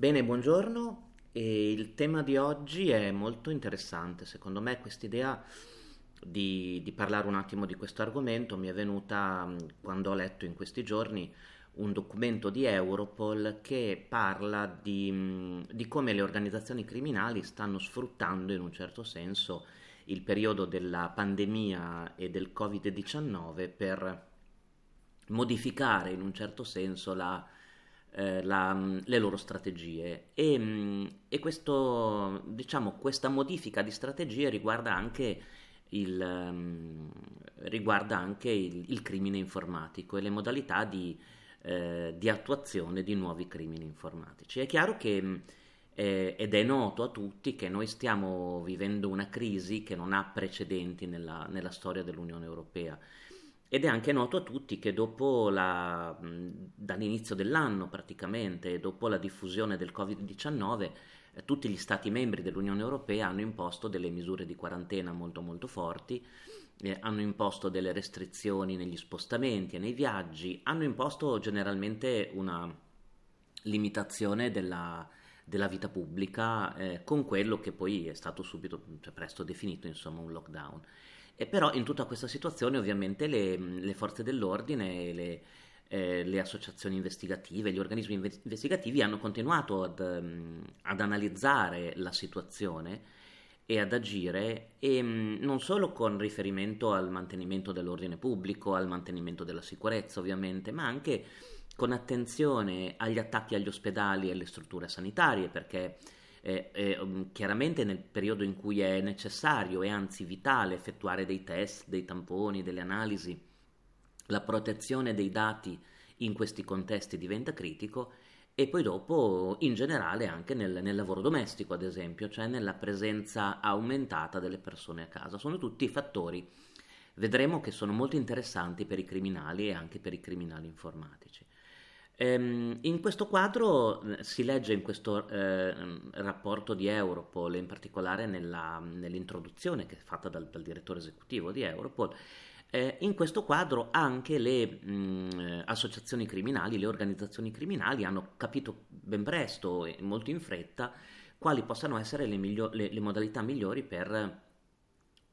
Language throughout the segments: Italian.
Bene, buongiorno. E il tema di oggi è molto interessante. Secondo me quest'idea di, di parlare un attimo di questo argomento mi è venuta mm, quando ho letto in questi giorni un documento di Europol che parla di, mm, di come le organizzazioni criminali stanno sfruttando in un certo senso il periodo della pandemia e del Covid-19 per modificare in un certo senso la, eh, la, le loro strategie e, mm, e questo, diciamo, questa modifica di strategie riguarda anche il, um, riguarda anche il, il, crimine informatico e le modalità di, eh, di, attuazione di nuovi crimini informatici. È chiaro che mm, eh, ed è noto a tutti che noi stiamo vivendo una crisi che non ha precedenti nella, nella storia dell'Unione Europea. Ed è anche noto a tutti che dopo la, dall'inizio dell'anno praticamente, dopo la diffusione del Covid-19, eh, tutti gli Stati membri dell'Unione Europea hanno imposto delle misure di quarantena molto molto forti, eh, hanno imposto delle restrizioni negli spostamenti e nei viaggi, hanno imposto generalmente una limitazione della, della vita pubblica eh, con quello che poi è stato subito, cioè presto definito, insomma, un lockdown. E però in tutta questa situazione ovviamente le, le forze dell'ordine, le, eh, le, associazioni investigative, gli organismi investigativi hanno continuato ad, um, ad analizzare la situazione e ad agire e um, non solo con riferimento al mantenimento dell'ordine pubblico, al mantenimento della sicurezza ovviamente, ma anche con attenzione agli attacchi agli ospedali e alle strutture sanitarie perché eh, eh, chiaramente nel periodo in cui è necessario e anzi vitale effettuare dei test, dei tamponi, delle analisi, la protezione dei dati in questi contesti diventa critico e poi dopo in generale anche nel, nel, lavoro domestico ad esempio, cioè nella presenza aumentata delle persone a casa. Sono tutti fattori, vedremo che sono molto interessanti per i criminali e anche per i criminali informatici. Ehm, in questo quadro eh, si legge in questo eh, rapporto di Europol, in particolare nella, nell'introduzione che è fatta dal, dal direttore esecutivo di Europol, eh, in questo quadro anche le mh, associazioni criminali, le organizzazioni criminali hanno capito ben presto e molto in fretta quali possano essere le, miglio- le, le modalità migliori per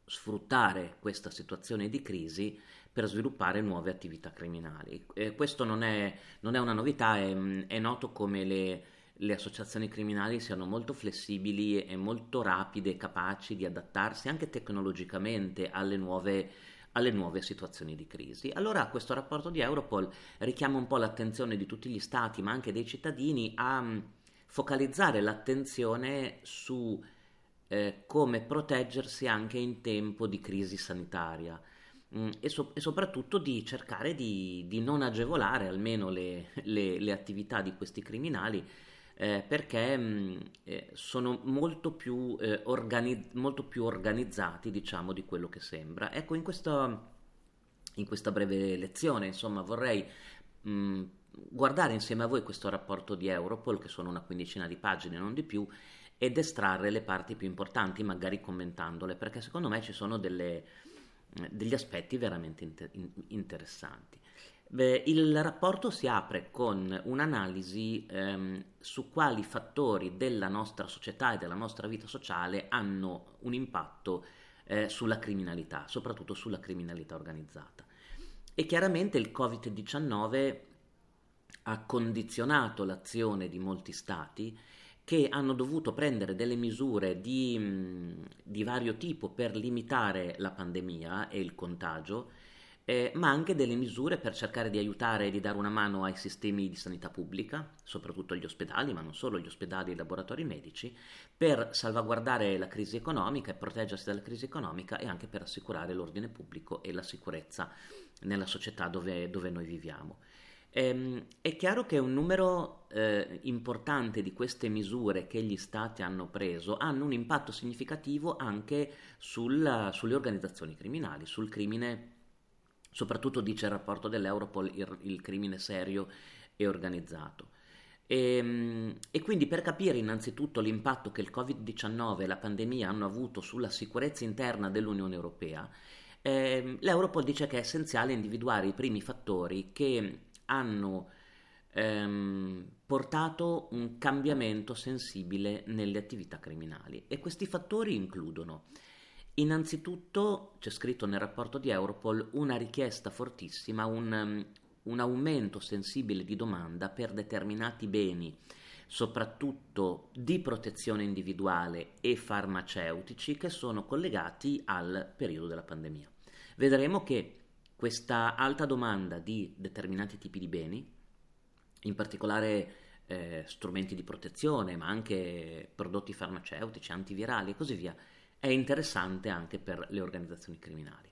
sfruttare questa situazione di crisi per sviluppare nuove attività criminali. Eh, questo non è, non è, una novità, è, è noto come le, le, associazioni criminali siano molto flessibili e molto rapide, capaci di adattarsi anche tecnologicamente alle nuove, alle nuove situazioni di crisi. Allora questo rapporto di Europol richiama un po' l'attenzione di tutti gli stati, ma anche dei cittadini, a mm, focalizzare l'attenzione su eh, come proteggersi anche in tempo di crisi sanitaria. Mm, e, so- e, soprattutto di cercare di, di non agevolare almeno le, le, le, attività di questi criminali eh, perché mh, mm, eh, sono molto più, eh, organi- molto più, organizzati diciamo di quello che sembra. Ecco in questa, in questa breve lezione insomma vorrei mh, mm, guardare insieme a voi questo rapporto di Europol che sono una quindicina di pagine non di più ed estrarre le parti più importanti magari commentandole perché secondo me ci sono delle degli aspetti veramente inter- interessanti. Beh, il rapporto si apre con un'analisi ehm, su quali fattori della nostra società e della nostra vita sociale hanno un impatto eh, sulla criminalità, soprattutto sulla criminalità organizzata. E chiaramente il Covid-19 ha condizionato l'azione di molti stati che hanno dovuto prendere delle misure di, di vario tipo per limitare la pandemia e il contagio, eh, ma anche delle misure per cercare di aiutare e di dare una mano ai sistemi di sanità pubblica, soprattutto agli ospedali, ma non solo agli ospedali e ai laboratori medici, per salvaguardare la crisi economica e proteggersi dalla crisi economica e anche per assicurare l'ordine pubblico e la sicurezza nella società dove, dove noi viviamo. Ehm, è chiaro che un numero eh, importante di queste misure che gli stati hanno preso hanno un impatto significativo anche sulla, sulle organizzazioni criminali, sul crimine, soprattutto dice il rapporto dell'Europol, il, il crimine serio e organizzato. E, ehm, e, quindi per capire innanzitutto l'impatto che il Covid-19 e la pandemia hanno avuto sulla sicurezza interna dell'Unione Europea, eh, l'Europol dice che è essenziale individuare i primi fattori che hanno ehm, portato un cambiamento sensibile nelle attività criminali e questi fattori includono innanzitutto, c'è scritto nel rapporto di Europol, una richiesta fortissima, un, un aumento sensibile di domanda per determinati beni, soprattutto di protezione individuale e farmaceutici che sono collegati al periodo della pandemia. Vedremo che questa alta domanda di determinati tipi di beni in particolare eh, strumenti di protezione, ma anche prodotti farmaceutici, antivirali e così via, è interessante anche per le organizzazioni criminali.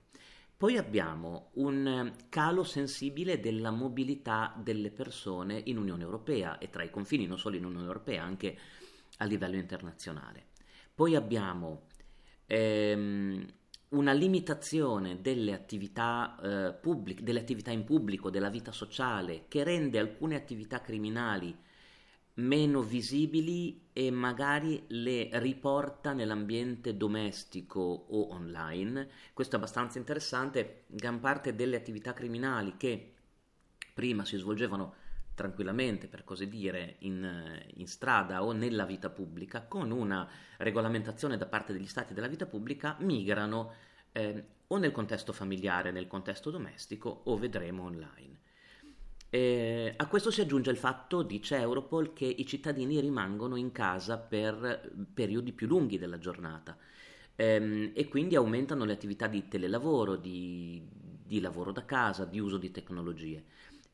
Poi abbiamo un calo sensibile della mobilità delle persone in Unione Europea e tra i confini, non solo in Unione Europea, anche a livello internazionale. Poi abbiamo ehm, una limitazione delle attività, eh, pubbliche, delle attività in pubblico, della vita sociale, che rende alcune attività criminali meno visibili e magari le riporta nell'ambiente domestico o online. Questo è abbastanza interessante. Gran parte delle attività criminali che prima si svolgevano tranquillamente, per così dire, in, in, strada o nella vita pubblica, con una regolamentazione da parte degli stati della vita pubblica, migrano eh, o nel contesto familiare, nel contesto domestico, o vedremo online. Eh, a questo si aggiunge il fatto, dice Europol, che i cittadini rimangono in casa per periodi più lunghi della giornata ehm, e quindi aumentano le attività di telelavoro, di, di lavoro da casa, di uso di tecnologie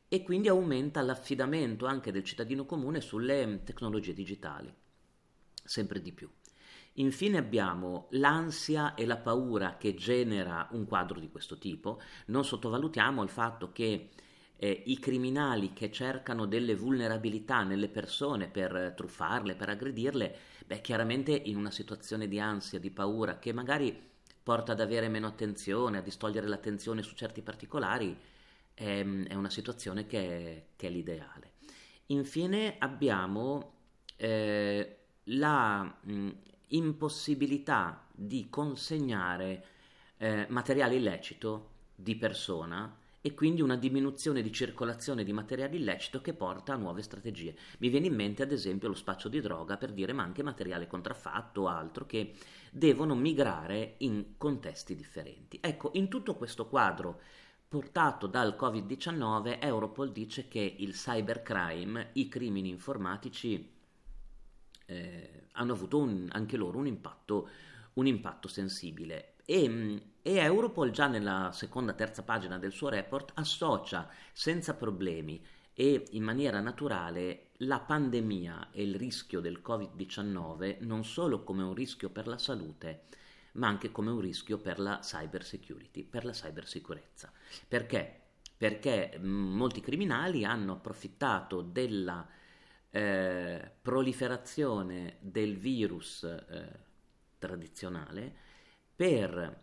e quindi aumenta l'affidamento anche del cittadino comune sulle tecnologie digitali, sempre di più. Infine abbiamo l'ansia e la paura che genera un quadro di questo tipo. Non sottovalutiamo il fatto che eh, i criminali che cercano delle vulnerabilità nelle persone per truffarle, per aggredirle, beh, chiaramente in una situazione di ansia, di paura che magari porta ad avere meno attenzione, a distogliere l'attenzione su certi particolari, è, è una situazione che è, che è, l'ideale. Infine abbiamo eh, la mh, impossibilità di consegnare eh, materiale illecito di persona e quindi una diminuzione di circolazione di materiale illecito che porta a nuove strategie. Mi viene in mente ad esempio lo spaccio di droga per dire ma anche materiale contraffatto o altro che devono migrare in contesti differenti. Ecco, in tutto questo quadro portato dal Covid-19, Europol dice che il cybercrime, i crimini informatici, eh, hanno avuto un, anche loro un impatto, un impatto sensibile. E, e, Europol già nella seconda, terza pagina del suo report associa senza problemi e in maniera naturale la pandemia e il rischio del Covid-19 non solo come un rischio per la salute, ma anche come un rischio per la cyber security, per la cybersicurezza. Perché? Perché mm, molti criminali hanno approfittato della eh, proliferazione del virus eh, tradizionale per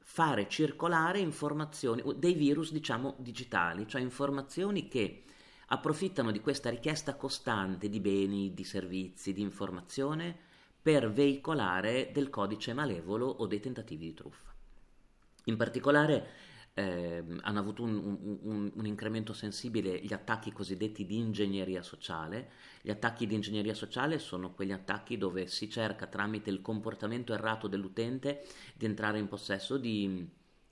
fare circolare informazioni, dei virus diciamo digitali, cioè informazioni che approfittano di questa richiesta costante di beni, di servizi, di informazione per veicolare del codice malevolo o dei tentativi di truffa. In particolare eh, hanno avuto un, un, un, incremento sensibile gli attacchi cosiddetti di ingegneria sociale. Gli attacchi di ingegneria sociale sono quegli attacchi dove si cerca tramite il comportamento errato dell'utente di entrare in possesso di,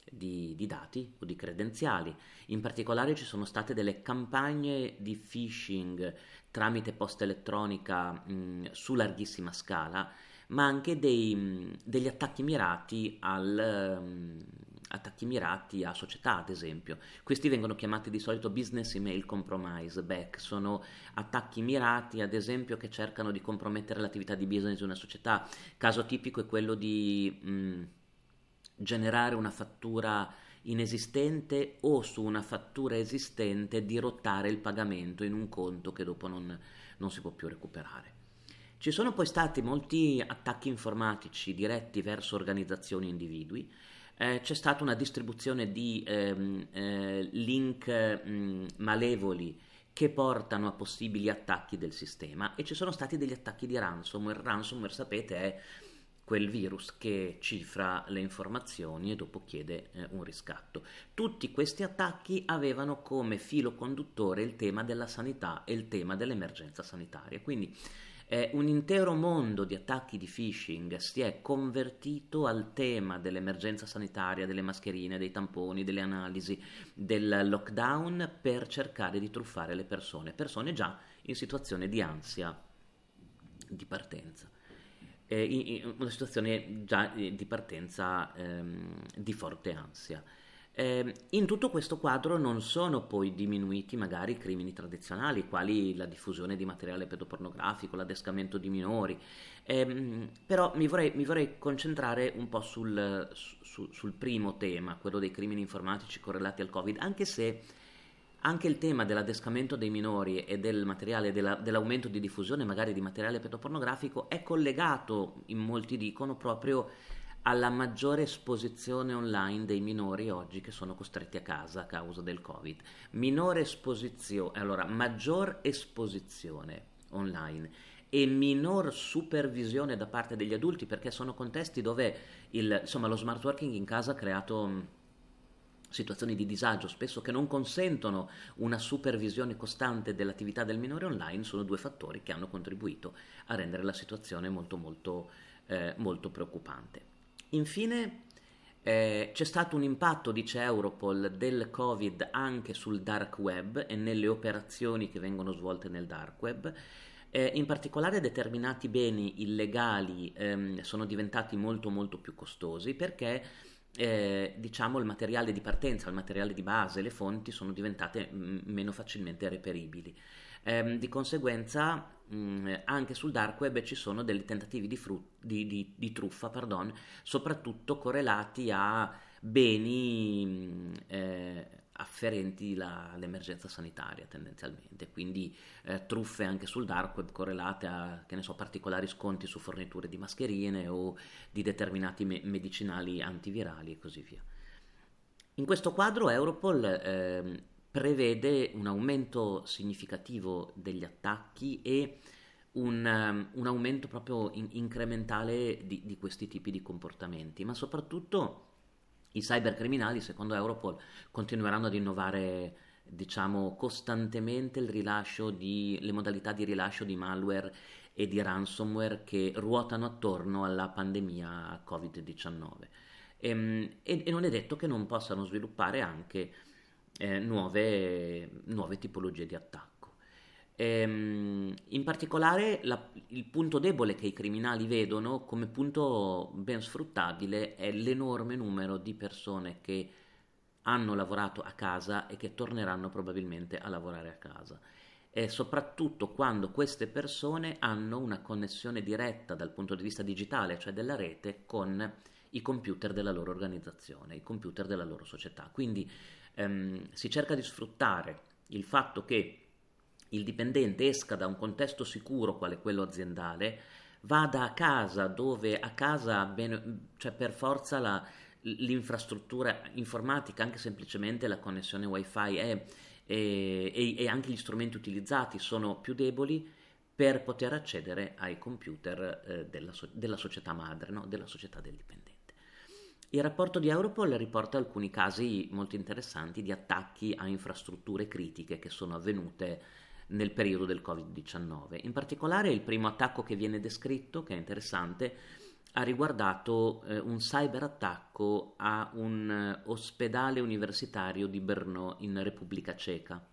di, di dati o di credenziali. In particolare ci sono state delle campagne di phishing tramite posta elettronica mh, su larghissima scala, ma anche dei, degli attacchi mirati al... Mh, attacchi mirati a società, ad esempio. Questi vengono chiamati di solito business email compromise back, sono attacchi mirati, ad esempio, che cercano di compromettere l'attività di business di una società. Caso tipico è quello di mh, generare una fattura inesistente o su una fattura esistente dirottare il pagamento in un conto che dopo non, non si può più recuperare. Ci sono poi stati molti attacchi informatici diretti verso organizzazioni e individui, eh, c'è stata una distribuzione di ehm, eh, link mh, mm, malevoli che portano a possibili attacchi del sistema e ci sono stati degli attacchi di ransomware. Ransomware, sapete, è quel virus che cifra le informazioni e dopo chiede eh, un riscatto. Tutti questi attacchi avevano come filo conduttore il tema della sanità e il tema dell'emergenza sanitaria. Quindi eh, un intero mondo di attacchi di phishing si è convertito al tema dell'emergenza sanitaria, delle mascherine, dei tamponi, delle analisi, del lockdown per cercare di truffare le persone, persone già in situazione di ansia di partenza eh, in, una situazione già di partenza ehm, di forte ansia. Eh, in tutto questo quadro non sono poi diminuiti magari i crimini tradizionali, quali la diffusione di materiale pedopornografico, l'adescamento di minori, eh, però mi vorrei, mi vorrei, concentrare un po' sul, su, sul primo tema, quello dei crimini informatici correlati al Covid, anche se anche il tema dell'adescamento dei minori e del materiale, della, dell'aumento di diffusione magari di materiale pedopornografico è collegato, in molti dicono, proprio alla maggiore esposizione online dei minori oggi che sono costretti a casa a causa del Covid. Minore esposizione, allora, maggior esposizione online e minor supervisione da parte degli adulti perché sono contesti dove il, insomma, lo smart working in casa ha creato situazioni di disagio spesso che non consentono una supervisione costante dell'attività del minore online sono due fattori che hanno contribuito a rendere la situazione molto molto, eh, molto preoccupante. Infine eh, c'è stato un impatto, dice Europol, del Covid anche sul dark web e nelle operazioni che vengono svolte nel dark web. Eh, in particolare determinati beni illegali ehm, sono diventati molto molto più costosi perché eh, diciamo il materiale di partenza, il materiale di base, le fonti sono diventate m- mm, meno facilmente reperibili. Eh, di conseguenza mh, anche sul dark web ci sono dei tentativi di, fru- di, di, di truffa, pardon, soprattutto correlati a beni eh, afferenti la, all'emergenza sanitaria tendenzialmente, quindi eh, truffe anche sul dark web correlate a che ne so, particolari sconti su forniture di mascherine o di determinati me- medicinali antivirali e così via. In questo quadro Europol eh, prevede un aumento significativo degli attacchi e un, um, un aumento proprio in- incrementale di, di questi tipi di comportamenti, ma soprattutto i cybercriminali, secondo Europol, continueranno ad innovare diciamo costantemente il rilascio di, le modalità di rilascio di malware e di ransomware che ruotano attorno alla pandemia Covid-19. Ehm, e, e, non è detto che non possano sviluppare anche eh, nuove, nuove tipologie di attacco. Ehm, in particolare la, il punto debole che i criminali vedono come punto ben sfruttabile è l'enorme numero di persone che hanno lavorato a casa e che torneranno probabilmente a lavorare a casa. E soprattutto quando queste persone hanno una connessione diretta dal punto di vista digitale, cioè della rete, con i computer della loro organizzazione, i computer della loro società. Quindi ehm, si cerca di sfruttare il fatto che il dipendente esca da un contesto sicuro quale quello aziendale, vada a casa dove a casa bene, cioè per forza la, l'infrastruttura informatica, anche semplicemente la connessione wifi è, e, e, anche gli strumenti utilizzati sono più deboli per poter accedere ai computer eh, della, della, società madre, no? della società del dipendente. Il rapporto di Europol riporta alcuni casi molto interessanti di attacchi a infrastrutture critiche che sono avvenute nel periodo del Covid-19. In particolare il primo attacco che viene descritto, che è interessante, ha riguardato eh, un cyberattacco a un eh, ospedale universitario di Brno in Repubblica Ceca.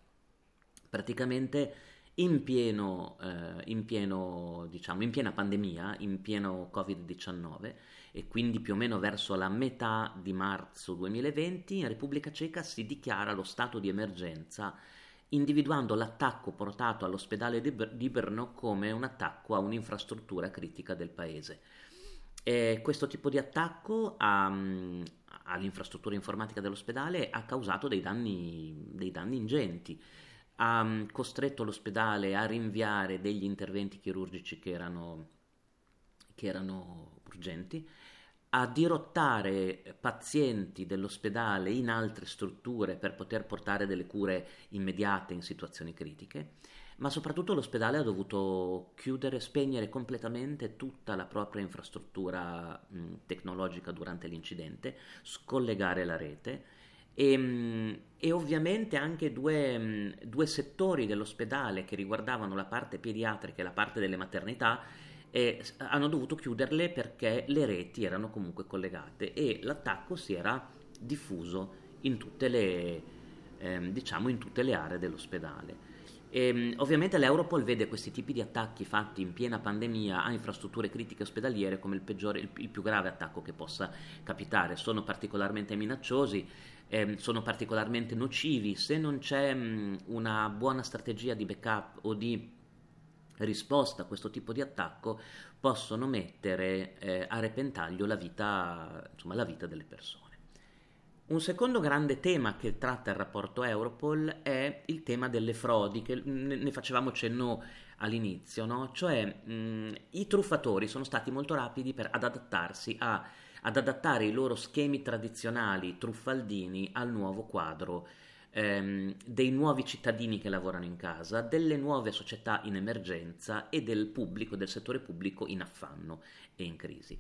Praticamente in, pieno, eh, in, pieno, diciamo, in piena pandemia, in pieno Covid-19 e quindi più o meno verso la metà di marzo 2020 in Repubblica Ceca si dichiara lo stato di emergenza individuando l'attacco portato all'ospedale di Brno come un attacco a un'infrastruttura critica del paese. E questo tipo di attacco a, all'infrastruttura informatica dell'ospedale ha causato dei danni, dei danni ingenti, ha costretto l'ospedale a rinviare degli interventi chirurgici che erano, che erano urgenti, a dirottare pazienti dell'ospedale in altre strutture per poter portare delle cure immediate in situazioni critiche, ma soprattutto l'ospedale ha dovuto chiudere, spegnere completamente tutta la propria infrastruttura mh, tecnologica durante l'incidente, scollegare la rete e, e ovviamente anche due, due, settori dell'ospedale che riguardavano la parte pediatrica e la parte delle maternità eh, hanno dovuto chiuderle perché le reti erano comunque collegate e l'attacco si era diffuso in tutte le, eh, diciamo in tutte le aree dell'ospedale. E, ehm, ovviamente l'Europol vede questi tipi di attacchi fatti in piena pandemia a infrastrutture critiche ospedaliere come il, peggiore, il, il più grave attacco che possa capitare. Sono particolarmente minacciosi, eh, sono particolarmente nocivi. Se non c'è mh, una buona strategia di backup o di risposta a questo tipo di attacco, possono mettere eh, a repentaglio la vita, insomma, la vita delle persone. Un secondo grande tema che tratta il rapporto Europol è il tema delle frodi, che ne facevamo cenno all'inizio, no? cioè mh, i truffatori sono stati molto rapidi per, ad adattarsi a, ad adattare i loro schemi tradizionali truffaldini al nuovo quadro ehm, dei nuovi cittadini che lavorano in casa, delle nuove società in emergenza e del pubblico, del settore pubblico in affanno e in crisi.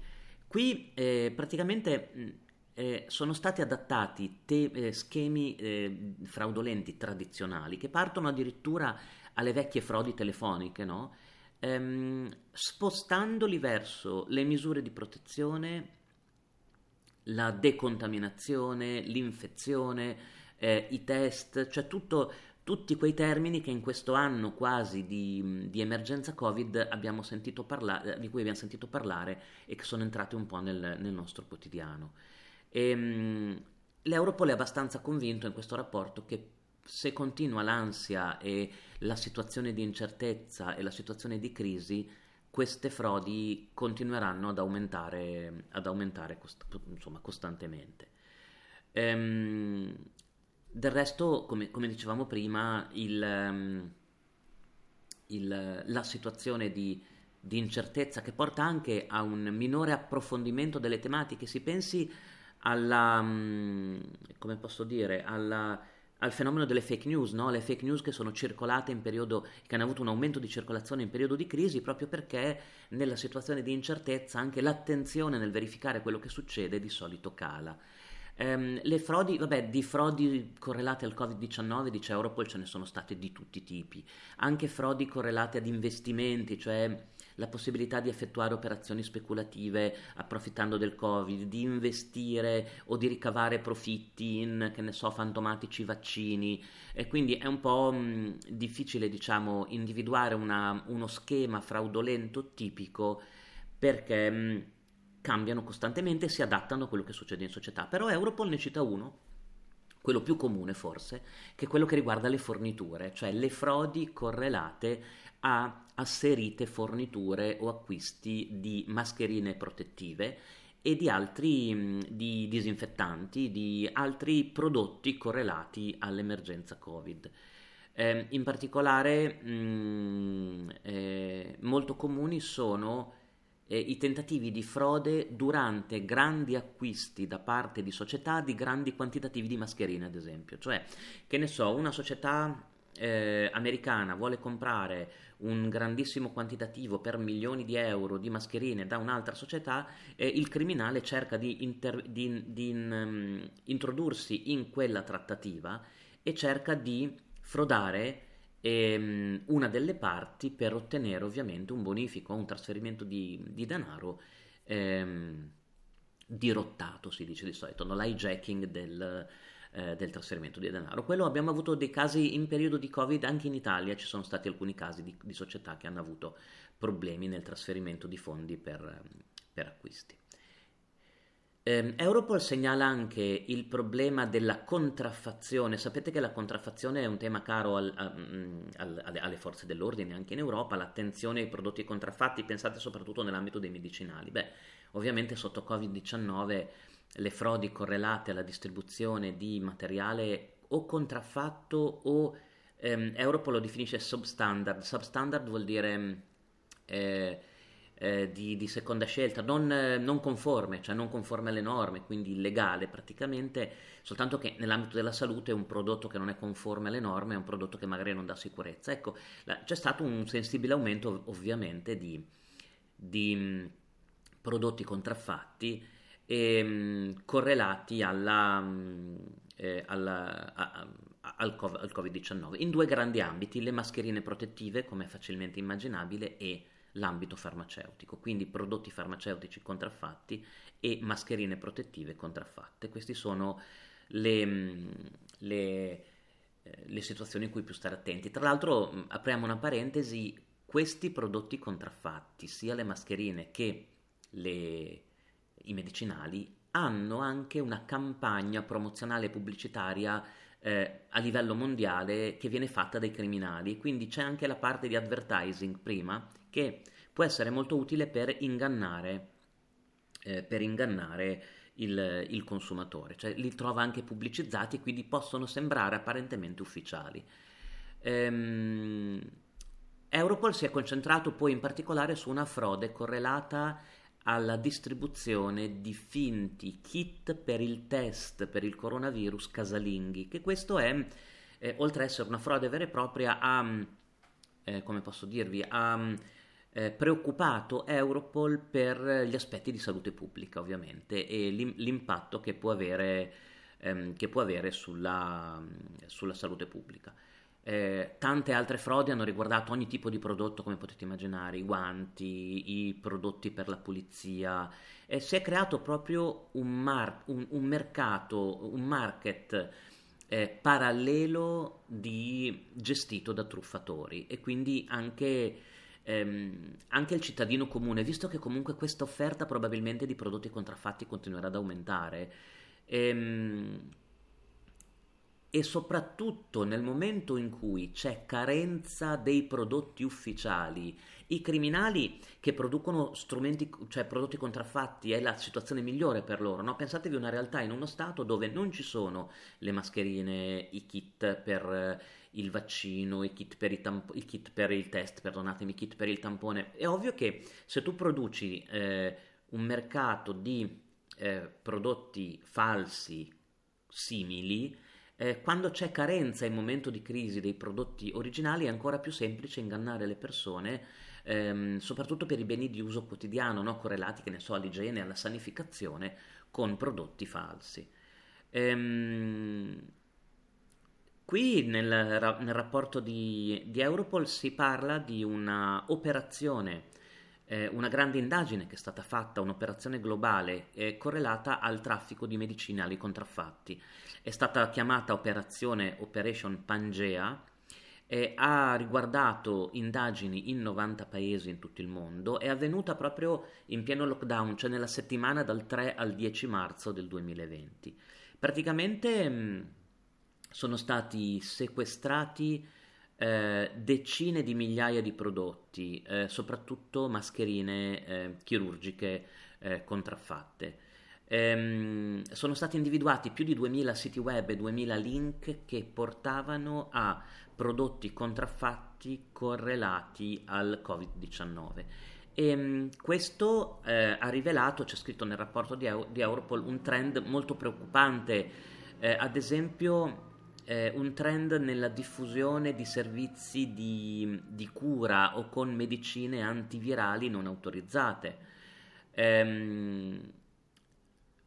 Qui eh, praticamente eh, sono stati adattati te- eh, schemi eh, fraudolenti tradizionali che partono addirittura alle vecchie frodi telefoniche, no? ehm, spostandoli verso le misure di protezione, la decontaminazione, l'infezione, eh, i test, cioè tutto, tutti quei termini che in questo anno quasi di, di emergenza Covid parla- di cui abbiamo sentito parlare e che sono entrati un po' nel, nel nostro quotidiano. E, ehm, L'Europol è abbastanza convinto in questo rapporto che se continua l'ansia e la situazione di incertezza e la situazione di crisi, queste frodi continueranno ad aumentare, ad aumentare cost- insomma, costantemente. Ehm, del resto, come, come, dicevamo prima, il, ehm, il, la situazione di, di incertezza che porta anche a un minore approfondimento delle tematiche, si pensi alla, mm, come posso dire, alla, al fenomeno delle fake news, no? le fake news che sono circolate in periodo, che hanno avuto un aumento di circolazione in periodo di crisi proprio perché nella situazione di incertezza anche l'attenzione nel verificare quello che succede di solito cala. Um, le frodi, vabbè, di frodi correlate al Covid-19, dice Europol, ce ne sono state di tutti i tipi, anche frodi correlate ad investimenti, cioè la possibilità di effettuare operazioni speculative approfittando del Covid, di investire o di ricavare profitti in, che ne so, fantomatici vaccini. E quindi è un po' mh, difficile, diciamo, individuare una, uno schema fraudolento tipico perché mh, cambiano costantemente e si adattano a quello che succede in società. Però Europol ne cita uno quello più comune forse, che è quello che riguarda le forniture, cioè le frodi correlate a asserite forniture o acquisti di mascherine protettive e di altri di disinfettanti, di altri prodotti correlati all'emergenza Covid. Eh, in particolare mh, eh, molto comuni sono eh, i tentativi di frode durante grandi acquisti da parte di società di grandi quantitativi di mascherine, ad esempio. Cioè, che ne so, una società eh, americana vuole comprare un grandissimo quantitativo per milioni di euro di mascherine da un'altra società, eh, il criminale cerca di, inter- di, di um, introdursi in quella trattativa e cerca di frodare ehm, una delle parti per ottenere ovviamente un bonifico, un trasferimento di, di denaro ehm, dirottato, si dice di solito, no? l'hijacking del, eh, del trasferimento di denaro. Quello abbiamo avuto dei casi in periodo di Covid, anche in Italia ci sono stati alcuni casi di, di società che hanno avuto problemi nel trasferimento di fondi per, per acquisti. Eh, Europol segnala anche il problema della contraffazione. Sapete che la contraffazione è un tema caro al, mm, al, alle forze dell'ordine anche in Europa, l'attenzione ai prodotti contraffatti, pensate soprattutto nell'ambito dei medicinali. Beh, ovviamente sotto Covid-19 le frodi correlate alla distribuzione di materiale o contraffatto o ehm, Europol lo definisce substandard. Substandard vuol dire eh, eh, di, di, seconda scelta, non, eh, non, conforme, cioè non conforme alle norme, quindi illegale praticamente, soltanto che nell'ambito della salute un prodotto che non è conforme alle norme è un prodotto che magari non dà sicurezza. Ecco, la, c'è stato un sensibile aumento ovviamente di, di mh, prodotti contraffatti e, mh, correlati alla, mh, eh, alla, a, a, al, COVID-19 in due grandi ambiti, le mascherine protettive, come facilmente immaginabile, e l'ambito farmaceutico, quindi prodotti farmaceutici contraffatti e mascherine protettive contraffatte. Queste sono le, mm, le, eh, le situazioni in cui più stare attenti. Tra l'altro, mm, apriamo una parentesi, questi prodotti contraffatti, sia le mascherine che le, i medicinali, hanno anche una campagna promozionale pubblicitaria eh, a livello mondiale che viene fatta dai criminali, quindi c'è anche la parte di advertising prima che può essere molto utile per ingannare, eh, per ingannare il, il, consumatore, cioè li trova anche pubblicizzati, quindi possono sembrare apparentemente ufficiali. Ehm, Europol si è concentrato poi in particolare su una frode correlata alla distribuzione di finti kit per il test per il coronavirus casalinghi, che questo è, eh, oltre ad essere una frode vera e propria, ha, eh, come posso dirvi, ha eh, preoccupato Europol per gli aspetti di salute pubblica, ovviamente, e l'impatto che può avere, ehm, che può avere sulla, sulla, salute pubblica. Eh, tante altre frodi hanno riguardato ogni tipo di prodotto, come potete immaginare, i guanti, i prodotti per la pulizia. E si è creato proprio un, mar- un, un mercato, un market eh, parallelo di, gestito da truffatori e quindi anche ehm, anche il cittadino comune, visto che comunque questa offerta probabilmente di prodotti contraffatti continuerà ad aumentare, ehm, e soprattutto nel momento in cui c'è carenza dei prodotti ufficiali, i criminali che producono strumenti, cioè prodotti contraffatti è la situazione migliore per loro. No? Pensatevi una realtà in uno stato dove non ci sono le mascherine, i kit per il vaccino, i kit per, tamp- i kit per il test, perdonatemi, i kit per il tampone. È ovvio che se tu produci eh, un mercato di eh, prodotti falsi simili, eh, quando c'è carenza in momento di crisi dei prodotti originali è ancora più semplice ingannare le persone, ehm, soprattutto per i beni di uso quotidiano, no? correlati, che ne so, all'igiene, alla sanificazione, con prodotti falsi. Ehm, Qui nel, nel rapporto di, di, Europol si parla di una operazione, eh, una grande indagine che è stata fatta, un'operazione globale eh, correlata al traffico di medicinali contraffatti. È stata chiamata operazione Operation Pangea e ha riguardato indagini in 90 paesi in tutto il mondo, è avvenuta proprio in pieno lockdown, cioè nella settimana dal 3 al 10 marzo del 2020. Praticamente... Mh, sono stati sequestrati eh, decine di migliaia di prodotti, eh, soprattutto mascherine eh, chirurgiche eh, contraffatte. Ehm, sono stati individuati più di 2000 siti web e 2000 link che portavano a prodotti contraffatti correlati al Covid-19. E ehm, questo eh, ha rivelato, c'è scritto nel rapporto di, di Europol, un trend molto preoccupante. Eh, ad esempio, eh, un trend nella diffusione di servizi di, di, cura o con medicine antivirali non autorizzate, ehm,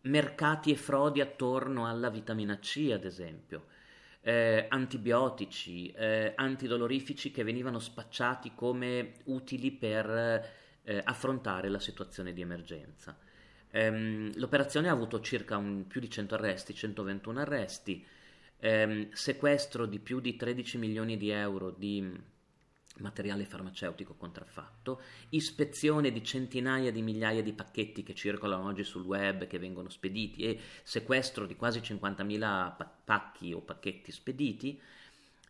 mercati e frodi attorno alla vitamina C, ad esempio, eh, antibiotici, eh, antidolorifici che venivano spacciati come utili per eh, affrontare la situazione di emergenza. Ehm, l'operazione ha avuto circa un, più di 100 arresti, 121 arresti, ehm, sequestro di più di 13 milioni di euro di materiale farmaceutico contraffatto, ispezione di centinaia di migliaia di pacchetti che circolano oggi sul web che vengono spediti e sequestro di quasi 50.000 pacchi o pacchetti spediti,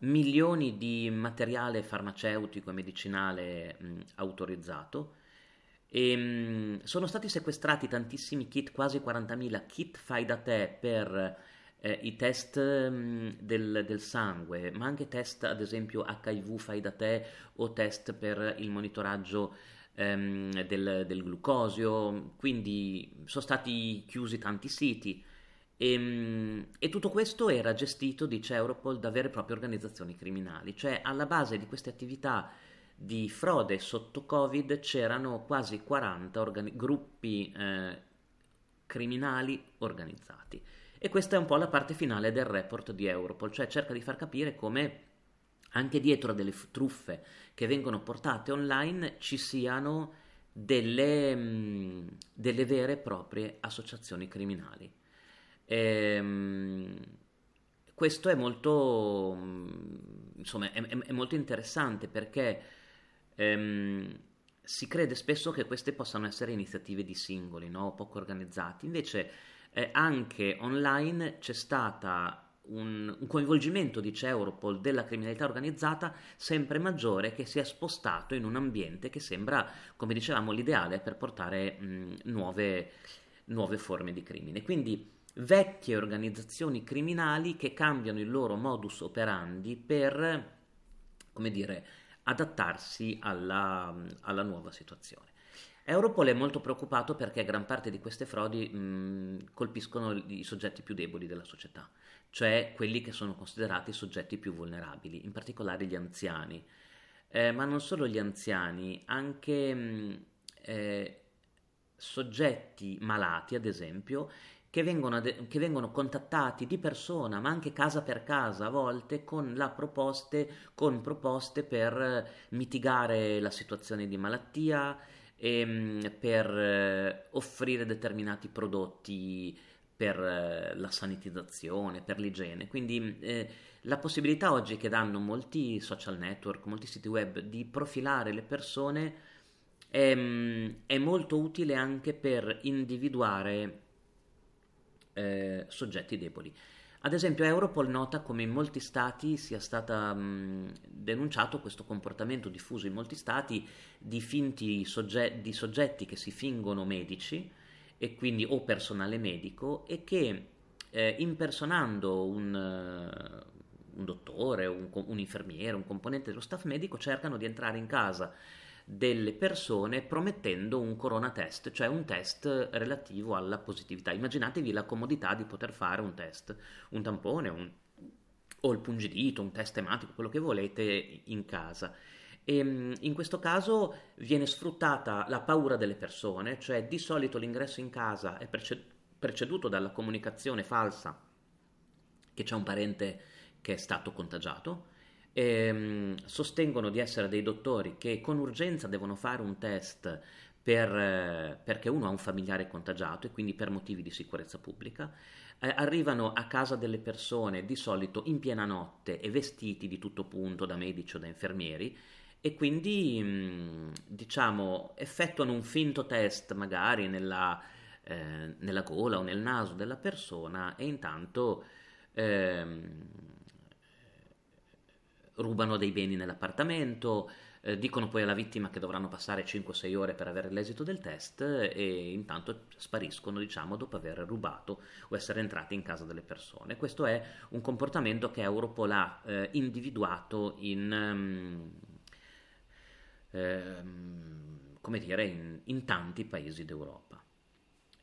milioni di materiale farmaceutico e medicinale mh, autorizzato. E, mh, sono stati sequestrati tantissimi kit, quasi 40.000 kit fai da te per eh, i test mh, mm, del, del, sangue, ma anche test ad esempio HIV fai da te o test per il monitoraggio ehm, del, del, glucosio, quindi sono stati chiusi tanti siti. E, ehm, e, tutto questo era gestito, dice Europol, da vere e proprie organizzazioni criminali, cioè alla base di queste attività di frode sotto Covid c'erano quasi 40 organi- gruppi eh, criminali organizzati. E questa è un po' la parte finale del report di Europol, cioè cerca di far capire come anche dietro delle truffe che vengono portate online ci siano delle, delle vere e proprie associazioni criminali. E, ehm, questo è molto, insomma, è, è molto interessante perché ehm, si crede spesso che queste possano essere iniziative di singoli, no? poco organizzati. Invece eh, anche online c'è stata un, un, coinvolgimento, dice Europol, della criminalità organizzata sempre maggiore che si è spostato in un ambiente che sembra, come dicevamo, l'ideale per portare mh, nuove, nuove forme di crimine. Quindi vecchie organizzazioni criminali che cambiano il loro modus operandi per, come dire, adattarsi alla, alla nuova situazione. Europol è molto preoccupato perché gran parte di queste frodi mh, colpiscono i soggetti più deboli della società, cioè quelli che sono considerati i soggetti più vulnerabili, in particolare gli anziani. Eh, ma non solo gli anziani, anche mh, eh, soggetti malati, ad esempio, che vengono, che vengono, contattati di persona, ma anche casa per casa a volte, con, proposte, con proposte per mitigare la situazione di malattia, e, ehm, per eh, offrire determinati prodotti per eh, la sanitizzazione, per l'igiene. Quindi eh, la possibilità oggi che danno molti social network, molti siti web di profilare le persone è, mm, è molto utile anche per individuare eh, soggetti deboli. Ad esempio Europol nota come in molti stati sia stato denunciato questo comportamento diffuso in molti stati di finti sogge- di soggetti che si fingono medici e quindi o personale medico e che eh, impersonando un, uh, un dottore, un, un infermiere, un componente dello staff medico cercano di entrare in casa delle persone promettendo un corona test, cioè un test relativo alla positività. Immaginatevi la comodità di poter fare un test, un tampone un, o il pungidito, un test tematico, quello che volete in casa. E ehm, in questo caso viene sfruttata la paura delle persone, cioè di solito l'ingresso in casa è preceduto dalla comunicazione falsa che c'è un parente che è stato contagiato ehm, sostengono di essere dei dottori che con urgenza devono fare un test per, eh, perché uno ha un familiare contagiato e quindi per motivi di sicurezza pubblica, eh, arrivano a casa delle persone di solito in piena notte e vestiti di tutto punto da medici o da infermieri e quindi mh, diciamo effettuano un finto test magari nella, eh, nella, gola o nel naso della persona e intanto ehm, rubano dei beni nell'appartamento, eh, dicono poi alla vittima che dovranno passare 5-6 ore per avere l'esito del test e intanto spariscono, diciamo, dopo aver rubato o essere entrati in casa delle persone. Questo è un comportamento che Europol ha eh, individuato in, um, ehm, come dire, in, in, tanti paesi d'Europa.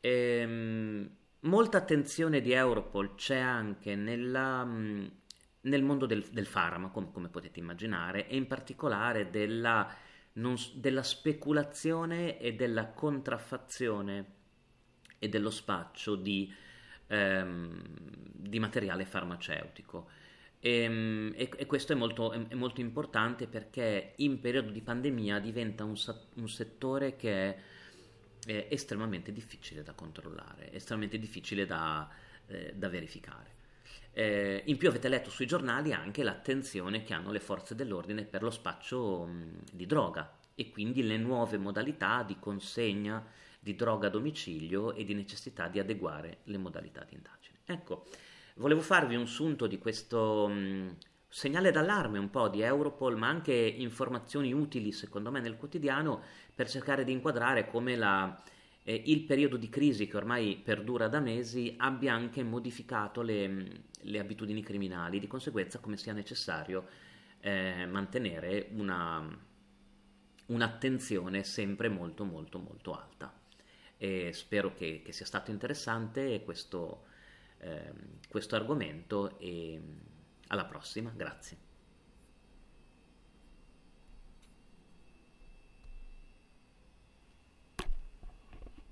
E, um, molta attenzione di Europol c'è anche nella... Um, nel mondo del, del farmaco, come potete immaginare, e in particolare della, non, della speculazione e della contraffazione e dello spaccio di, ehm, di materiale farmaceutico. E, ehm, e, e questo è molto, è molto, importante perché in periodo di pandemia diventa un, un settore che è, è, estremamente difficile da controllare, estremamente difficile da, eh, da verificare. Eh, in più avete letto sui giornali anche l'attenzione che hanno le forze dell'ordine per lo spaccio mh, di droga e quindi le nuove modalità di consegna di droga a domicilio e di necessità di adeguare le modalità di indagine. Ecco, volevo farvi un sunto di questo mh, segnale d'allarme un po' di Europol, ma anche informazioni utili secondo me nel quotidiano per cercare di inquadrare come la eh, il periodo di crisi che ormai perdura da mesi abbia anche modificato le, le abitudini criminali, di conseguenza come sia necessario eh, mantenere una, un'attenzione sempre molto molto molto alta. E spero che, che sia stato interessante questo, eh, questo argomento e alla prossima, grazie.